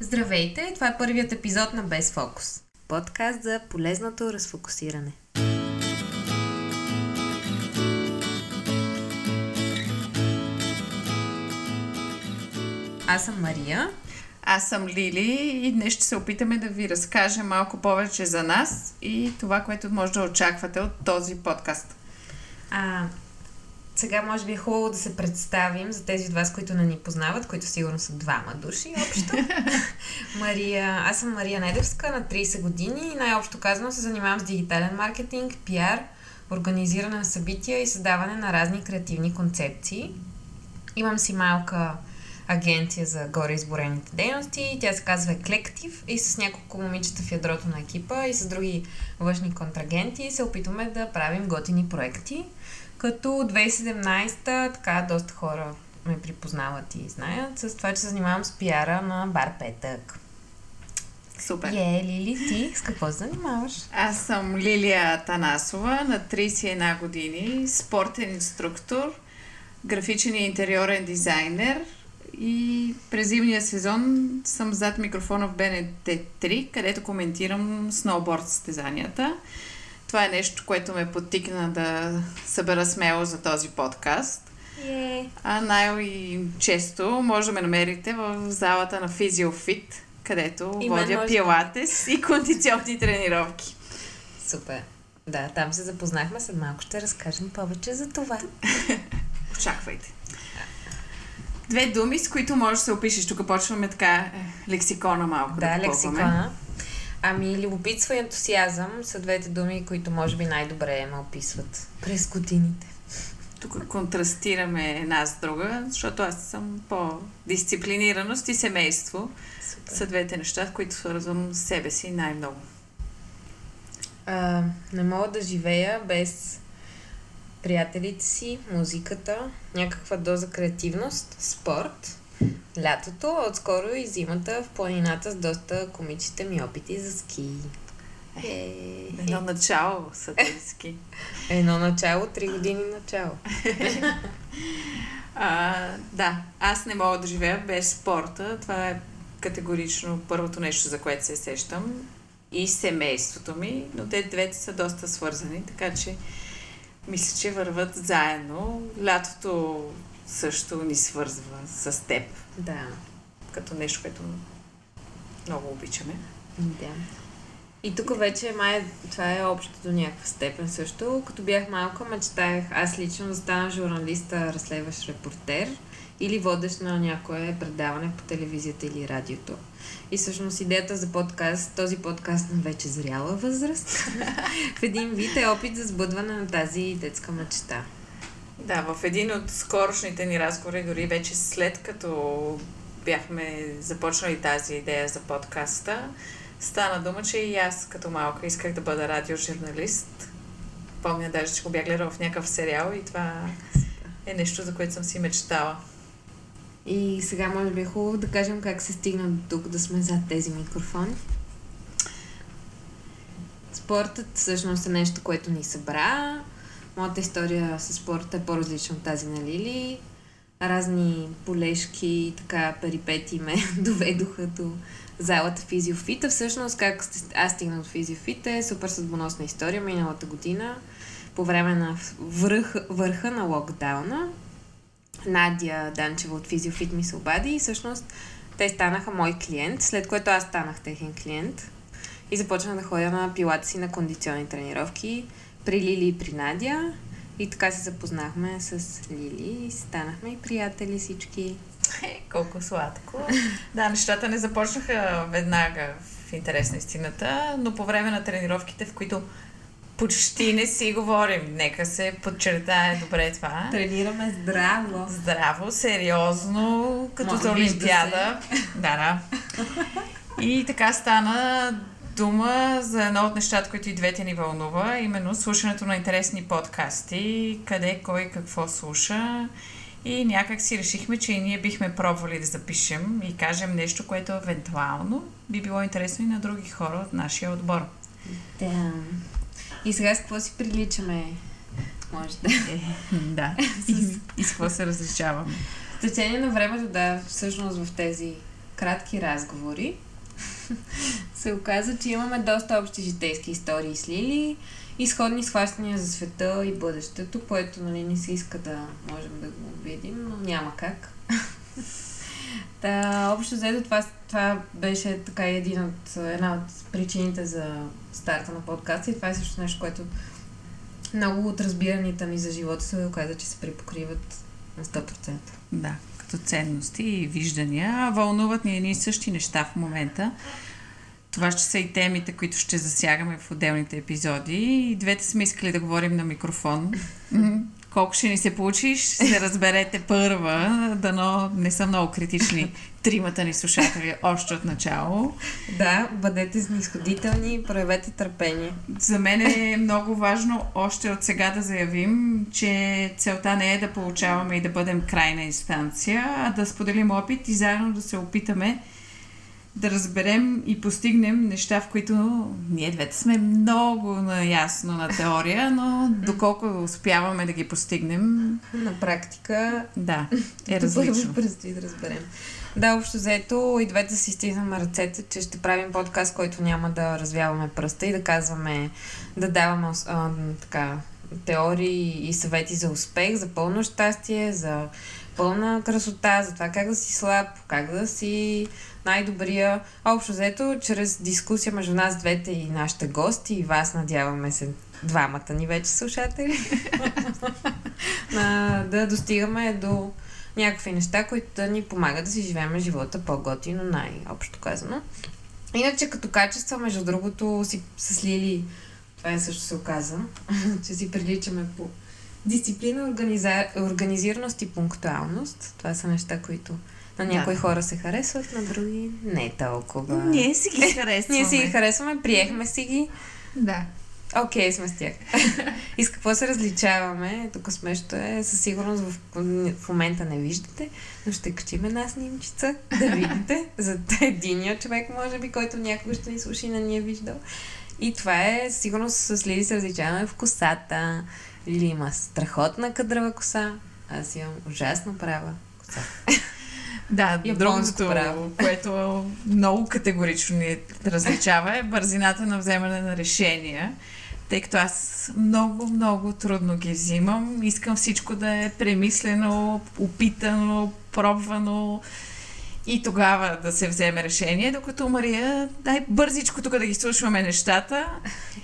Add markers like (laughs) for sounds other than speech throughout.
Здравейте, това е първият епизод на Без фокус. Подкаст за полезното разфокусиране. Аз съм Мария. Аз съм Лили и днес ще се опитаме да ви разкажем малко повече за нас и това, което може да очаквате от този подкаст. А, сега може би е хубаво да се представим за тези от вас, които не ни познават, които сигурно са двама души общо. (laughs) Мария, аз съм Мария Недевска, на 30 години и най-общо казано се занимавам с дигитален маркетинг, пиар, организиране на събития и създаване на разни креативни концепции. Имам си малка агенция за горе изборените дейности. Тя се казва Еклектив и с няколко момичета в ядрото на екипа и с други външни контрагенти се опитваме да правим готини проекти. Като 2017 така доста хора ме припознават и знаят с това, че се занимавам с пиара на Бар Петък. Супер. Е, Лили, ти с какво се занимаваш? Аз съм Лилия Танасова, на 31 години, спортен инструктор, графичен и интериорен дизайнер и през зимния сезон съм зад микрофона в БНТ 3, където коментирам сноуборд състезанията. Това е нещо, което ме подтикна да събера смело за този подкаст. Е. А най-често може да ме намерите в залата на Physiofit, където И водя може пилатес и кондиционни тренировки. Супер. Да, там се запознахме, след малко ще разкажем повече за това. (laughs) Очаквайте. Две думи, с които можеш да се опишеш. Тук почваме така е, лексикона малко да, Да, попълваме. лексикона. Ами, любопитство и ентусиазъм са двете думи, които може би най-добре ме описват през годините. Тук контрастираме една с друга, защото аз съм по-дисциплинираност и семейство. Супер. Са двете неща, в които свързвам себе си най-много. А, не мога да живея без приятелите си, музиката, някаква доза креативност, спорт, лятото, а отскоро и зимата в планината с доста комичните ми опити за ски. Е, Едно начало са тези ски. (laughs) Едно начало, три години начало. (laughs) А, да, аз не мога да живея без спорта. Това е категорично първото нещо, за което се сещам. И семейството ми, но те двете са доста свързани, така че мисля, че върват заедно. Лятото също ни свързва с теб, Да, като нещо, което много обичаме. да. И тук вече май това е общо до някаква степен също. Като бях малка, мечтаях аз лично да стана журналиста, разследващ репортер или водещ на някое предаване по телевизията или радиото. И всъщност идеята за подкаст, този подкаст на вече зряла възраст, (laughs) в един вид е опит за сбъдване на тази детска мечта. Да, в един от скорошните ни разговори, дори вече след като бяхме започнали тази идея за подкаста, стана дума, че и аз като малка исках да бъда радиожурналист. Помня даже, че го бях гледала в някакъв сериал и това е нещо, за което съм си мечтала. И сега може би е хубаво да кажем как се стигна до тук да сме зад тези микрофони. Спортът всъщност е нещо, което ни събра. Моята история с спорта е по-различна от тази на Лили. Разни полешки и така перипети ме (laughs) доведоха до залата Физиофита. Всъщност как аз стигнах от Физиофита е супер съдбоносна история миналата година. По време на върх, върха на локдауна Надя Данчева от Физиофит ми се обади и всъщност те станаха мой клиент, след което аз станах техен клиент и започнах да ходя на пилата си на кондиционни тренировки при Лили и при Надя и така се запознахме с Лили и станахме и приятели всички. Е, колко сладко. Да, нещата не започнаха веднага в интерес на истината, но по време на тренировките, в които почти не си говорим, нека се подчертае добре това. Тренираме здраво. Здраво, сериозно, като Ма, за Олимпиада. Да, да. И така стана дума за едно от нещата, които и двете ни вълнува, именно слушането на интересни подкасти, къде кой какво слуша. И някак си решихме, че и ние бихме пробвали да запишем и кажем нещо, което евентуално би било интересно и на други хора от нашия отбор. Да. И сега с какво си приличаме? Може да. да. (laughs) И, и с какво се различаваме? С течение на времето, да, всъщност в тези кратки разговори се оказа, че имаме доста общи житейски истории с Лили и сходни схващания за света и бъдещето, което нали, не се иска да можем да го видим, но няма как. (laughs) Та, общо взето това, това беше така един от, една от причините за старта на подкаста и това е също нещо, което много от разбиранията ми за живота се оказа, че се припокриват на 100%. Да, като ценности и виждания. Вълнуват ни едни и същи неща в момента. Това ще са и темите, които ще засягаме в отделните епизоди. И двете сме искали да говорим на микрофон. Колко ще ни се получи, ще се разберете първа, дано не са много критични тримата ни слушатели още от начало. Да, бъдете снисходителни, проявете търпение. За мен е много важно още от сега да заявим, че целта не е да получаваме и да бъдем крайна инстанция, а да споделим опит и заедно да се опитаме да разберем и постигнем неща, в които ние двете сме много наясно на теория, но доколко успяваме да ги постигнем... На практика... Да, е (laughs) различно. предстои да разберем. Да, общо взето и двете си стиснаме ръцете, че ще правим подкаст, който няма да развяваме пръста и да казваме, да даваме а, така, теории и съвети за успех, за пълно щастие, за пълна красота, за това как да си слаб, как да си най-добрия. Общо взето, чрез дискусия между нас двете и нашите гости и вас, надяваме се, двамата ни вече слушатели, (laughs) да достигаме до някакви неща, които да ни помагат да си живеем живота по-готино, най-общо казано. Иначе като качество, между другото, си с Лили, това е също се оказа, (laughs) че си приличаме по дисциплина, организа... организираност и пунктуалност. Това са неща, които на някои да. хора се харесват, на други не толкова. Ние си ги харесваме. Ние си ги харесваме, приехме си ги. Да. Окей, okay, сме с тях. (laughs) и с какво се различаваме? Тук смешно е, със сигурност в, в момента не виждате, но ще качим една снимчица да видите (laughs) за единия човек, може би, който някога ще ни слуши и не ни е виждал. И това е, сигурно с Лили се различаваме в косата. Лили има страхотна кадрава коса, аз имам ужасно права коса. (laughs) Да, другото, право. което много категорично ни различава е бързината на вземане на решения тъй като аз много, много трудно ги взимам. Искам всичко да е премислено, опитано, пробвано и тогава да се вземе решение, докато Мария, дай бързичко тук да ги слушваме нещата.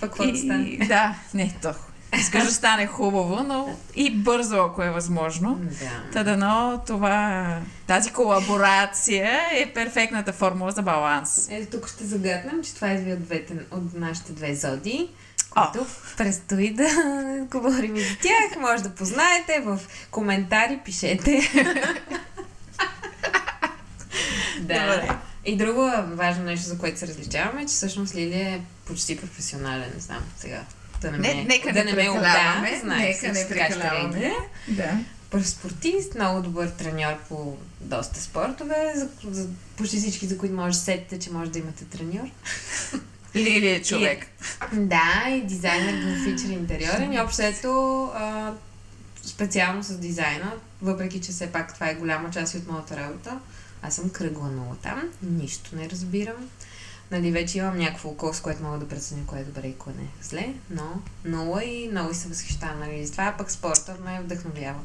Пък да стане? (laughs) Да, не, то Искаш да стане хубаво, но и бързо, ако е възможно. Да. Дано това, тази колаборация е перфектната формула за баланс. Ето тук ще загаднем, че това е от, двете, от нашите две зоди които предстои да (laughs) говорим и за тях. Може да познаете в коментари, пишете. (laughs) да. И друго важно нещо, за което се различаваме, че всъщност Лили е почти професионален, не знам сега. Да не, не, нека да не, ме да, нека не прекаляваме. Да. Спортист, много добър треньор по доста спортове, за, за почти всички, за които може да сетите, че може да имате треньор. (laughs) Или е човек. И, да, и дизайнер, графичен, интериорен. И общо специално с дизайна, въпреки че все пак това е голяма част от моята работа, аз съм кръгла нула там, нищо не разбирам. Нали, вече имам някакво око, с което мога да преценя кое е добре и кое не е зле, но нула и много се възхищавам. Нали, с това пък спорта ме вдъхновява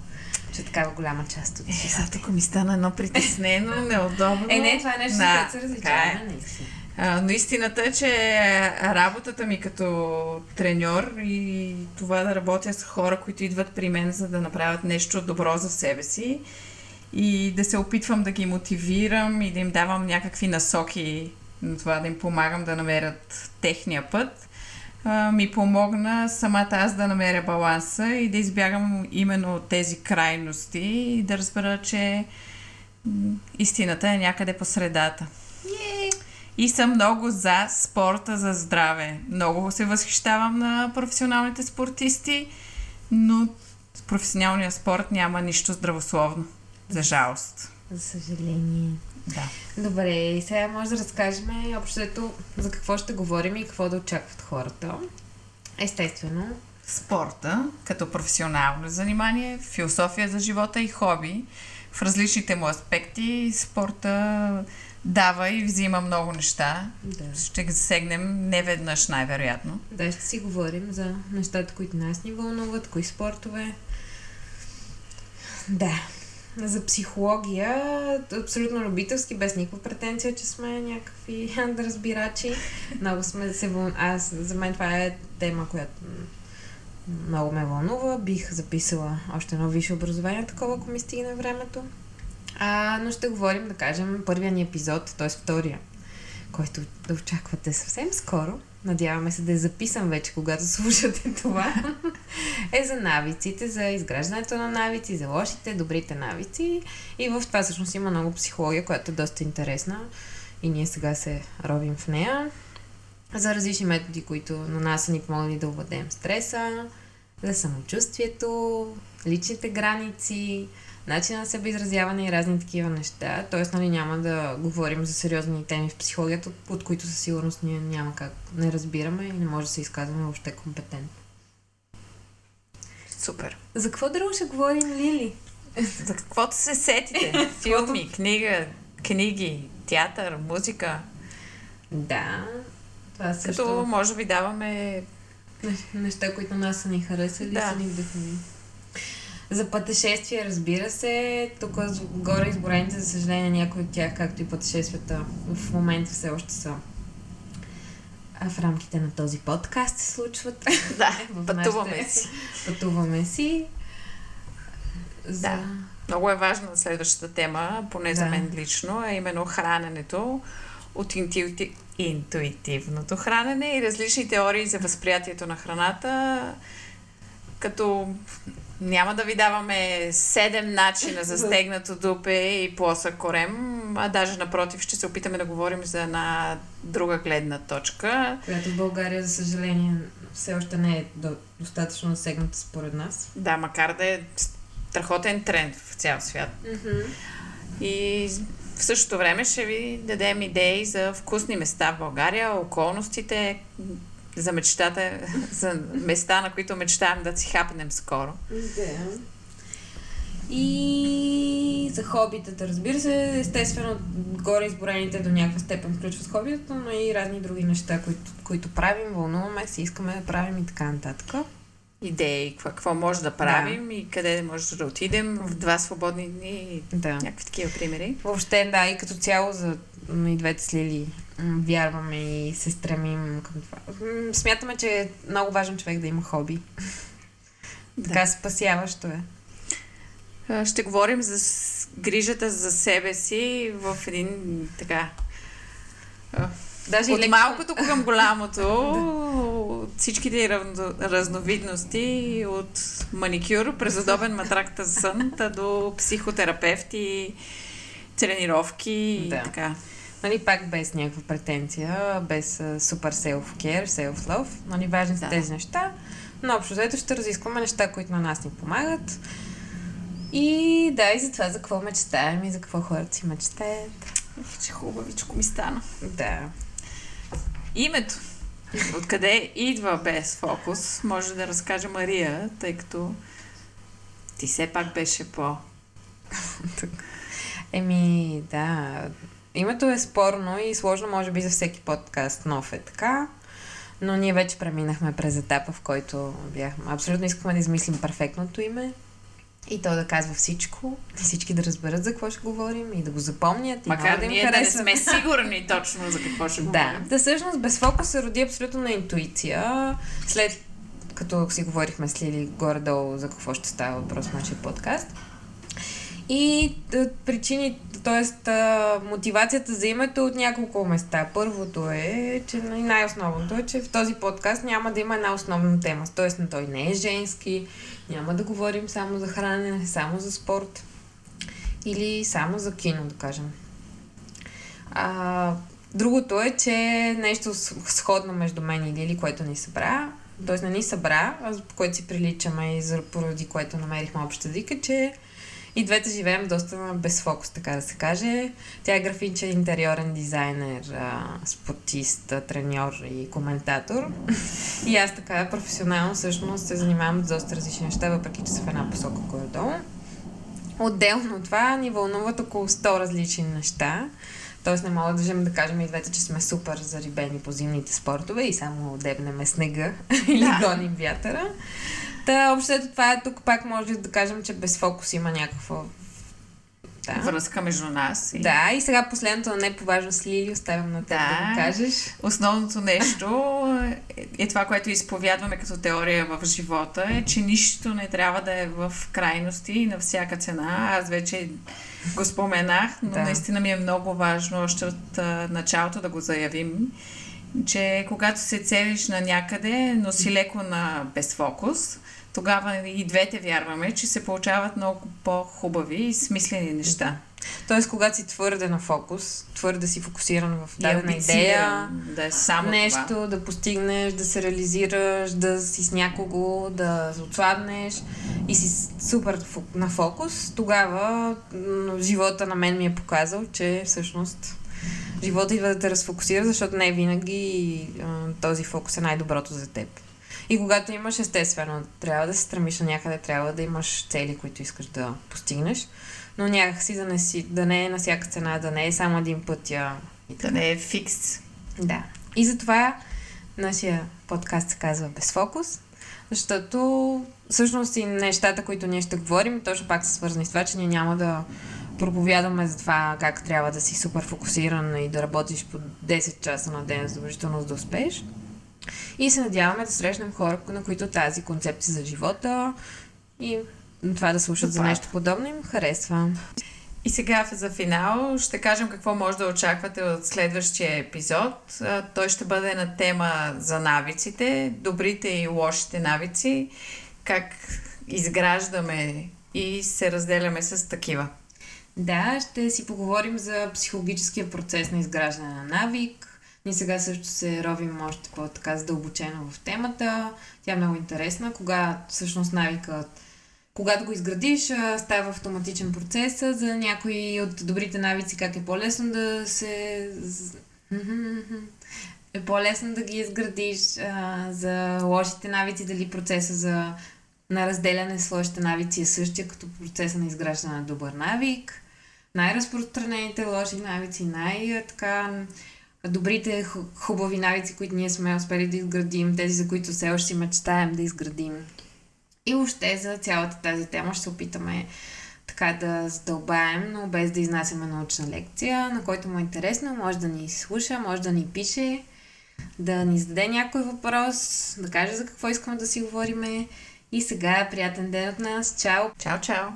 че е такава голяма част от Е, сега тук ми стана едно притеснено, (laughs) неудобно. Е, не, това е нещо, да, което се различаваме, е. А, но истината е, че работата ми като треньор и това да работя с хора, които идват при мен, за да направят нещо добро за себе си и да се опитвам да ги мотивирам и да им давам някакви насоки на това да им помагам да намерят техния път, ми помогна самата аз да намеря баланса и да избягам именно тези крайности и да разбера, че истината е някъде по средата. Yeah. И съм много за спорта за здраве. Много се възхищавам на професионалните спортисти, но в професионалния спорт няма нищо здравословно. За жалост. За съжаление. Да. Добре, и сега може да разкажем общото за какво ще говорим и какво да очакват хората. Естествено. Спорта като професионално занимание, философия за живота и хоби. В различните му аспекти спорта дава и взима много неща. Да. Ще ги засегнем не веднъж, най-вероятно. Да, ще си говорим за нещата, които нас ни вълнуват, кои спортове. Да. За психология, абсолютно любителски, без никаква претенция, че сме някакви (laughs) разбирачи. Много сме се. Аз, за мен това е тема, която много ме вълнува. Бих записала още едно висше образование, такова, ако ми стигне времето. А, но ще говорим, да кажем, първия ни епизод, т.е. втория, който да очаквате съвсем скоро. Надяваме се да е записан вече, когато (laughs) слушате това. е за навиците, за изграждането на навици, за лошите, добрите навици. И в това всъщност има много психология, която е доста интересна. И ние сега се робим в нея. За различни методи, които на нас са ни помогнали да овладеем стреса, за самочувствието, личните граници, начин на себеизразяване и разни такива неща. Тоест, нали, няма да говорим за сериозни теми в психологията, от които със сигурност ние няма как не разбираме и не може да се изказваме въобще компетентно. Супер. За какво друго ще говорим, Лили? За каквото се сетите. (laughs) Филми, книга, книги, театър, музика. Да. Това също... Като може би даваме... Неща, които нас са ни харесали да. са ни вдъхновили. За пътешествия, разбира се. Тук горе изборените, за съжаление, някои от тях, както и пътешествията, в момента все още са а в рамките на този подкаст се случват. (laughs) Да, (laughs) пътуваме си. Пътуваме си. За... Да. Много е важна следващата тема, поне да. за мен лично, а именно храненето от интуити... интуитивното хранене и различни теории за възприятието на храната, като няма да ви даваме седем начина за стегнато дупе и плосък корем, а даже напротив ще се опитаме да говорим за една друга гледна точка. Която в България, за съжаление, все още не е достатъчно засегната според нас. Да, макар да е страхотен тренд в цял свят. Mm-hmm. И в същото време ще ви дадем идеи за вкусни места в България, околностите, за мечтата, (laughs) за места, на които мечтаем да си хапнем скоро. Да. И за хобитата, разбира се, естествено, горе изборените до някаква степен включват хобитата, но и разни други неща, които, които правим, вълнуваме се, искаме да правим и така нататък. Идеи, какво, какво може да правим да. и къде може да отидем в два свободни дни и да. някакви такива примери. Въобще, да, и като цяло за и двете слили вярваме и се стремим към това. Смятаме, че е много важен човек да има хоби. Да. Така спасяващо е. Ще говорим за грижата за себе си в един така Даже от леко... малкото към голямото, (laughs) от всичките разновидности, от маникюр през удобен (laughs) матракта за сън, до психотерапевти, тренировки да. и така. Нали, пак без някаква претенция, без uh, супер self-care, self-love. Нали, важни са да. тези неща. Но общо заето ще разискваме неща, които на нас ни помагат. И да, и за това за какво мечтаем и за какво хората си мечтаят. Че хубавичко ми стана. Да. Името. Откъде идва без фокус? Може да разкаже Мария, тъй като ти все пак беше по... Еми, да. Името е спорно и сложно, може би, за всеки подкаст нов е така. Но ние вече преминахме през етапа, в който бяхме. Абсолютно искахме да измислим перфектното име. И то да казва всичко, и всички да разберат за какво ще говорим и да го запомнят. Макар и да им ние харесва. да не сме сигурни точно за какво ще говорим. Да, да всъщност без фокус се роди абсолютно на интуиция. След като си говорихме с Лили горе-долу за какво ще става въпрос в нашия подкаст. И причини, т.е. мотивацията за името е от няколко места. Първото е, че най-основното е, че в този подкаст няма да има една основна тема. Т.е. той не е женски, няма да говорим само за хранене, само за спорт или само за кино, да кажем. А, другото е, че нещо сходно между мен и Лили, което ни събра, т.е. не ни събра, а което си приличаме и поради което намерихме обща дика, че и двете живеем доста без фокус, така да се каже. Тя е графичен интериорен дизайнер, спортист, треньор и коментатор. (laughs) И аз така професионално всъщност се занимавам с доста различни неща, въпреки че са в една посока горе-долу. Отделно от това ни вълнуват около 100 различни неща, Тоест не мога да да кажем и двете, че сме супер зарибени по зимните спортове и само дебнеме снега (laughs) или Да. гоним вятъра. Та, общото това е тук пак може да кажем, че без фокус има някаква... Да. Връзка между нас. И... Да, и сега последното, но не по важност, Лили, оставям на теб да, Да. го кажеш. Основното нещо е, е това, което изповядваме като теория в живота, е, че нищо не трябва да е в крайности и на всяка цена. Аз вече го споменах, но да. наистина ми е много важно още от а, началото да го заявим, че когато се целиш на някъде, но си леко на безфокус, тогава и двете вярваме, че се получават много по-хубави и смислени неща. Тоест, когато си твърде на фокус, твърде си фокусиран в дадена идея, да е само нещо това. да постигнеш, да се реализираш, да си с някого, да отслабнеш и си супер на фокус, тогава живота на мен ми е показал, че всъщност живота идва да те разфокусира, защото не винаги този фокус е най-доброто за теб. И когато имаш, естествено, трябва да се стремиш на някъде, трябва да имаш цели, които искаш да постигнеш, но някакси да не, си, да не е на всяка цена, да не е само един път я и Да не е фикс. да. И затова нашия подкаст се казва Безфокус, защото всъщност и нещата, които ние ще говорим, точно пак са свързани с това, че ние няма да проповядаме за това как трябва да си супер фокусиран и да работиш по 10 часа на ден задължително за да успееш. И се надяваме да срещнем хора, на които тази концепция за живота и това да слушат за Допада. нещо подобно им харесва. И сега за финал ще кажем какво може да очаквате от следващия епизод. Той ще бъде на тема за навиците, добрите и лошите навици, как изграждаме и се разделяме с такива. Да, ще си поговорим за психологическия процес на изграждане на навик. Ние сега също се ровим още по-така задълбочено в темата. Тя е много интересна. Кога всъщност навикът, когато го изградиш, става автоматичен процес. За някои от добрите навици, как е по-лесно да се... е по-лесно да ги изградиш. За лошите навици, дали процеса за на разделяне с лошите навици е същия като процеса на изграждане на добър навик най-разпространените лоши навици, най-така добрите ху- хубави навици, които ние сме успели да изградим, тези, за които все още мечтаем да изградим. И въобще за цялата тази тема ще се опитаме така да задълбаем, но без да изнасяме научна лекция, на който му е интересно, може да ни слуша, може да ни пише, да ни зададе някой въпрос, да каже за какво искаме да си говориме. И сега приятен ден от нас. Чао! Чао, чао!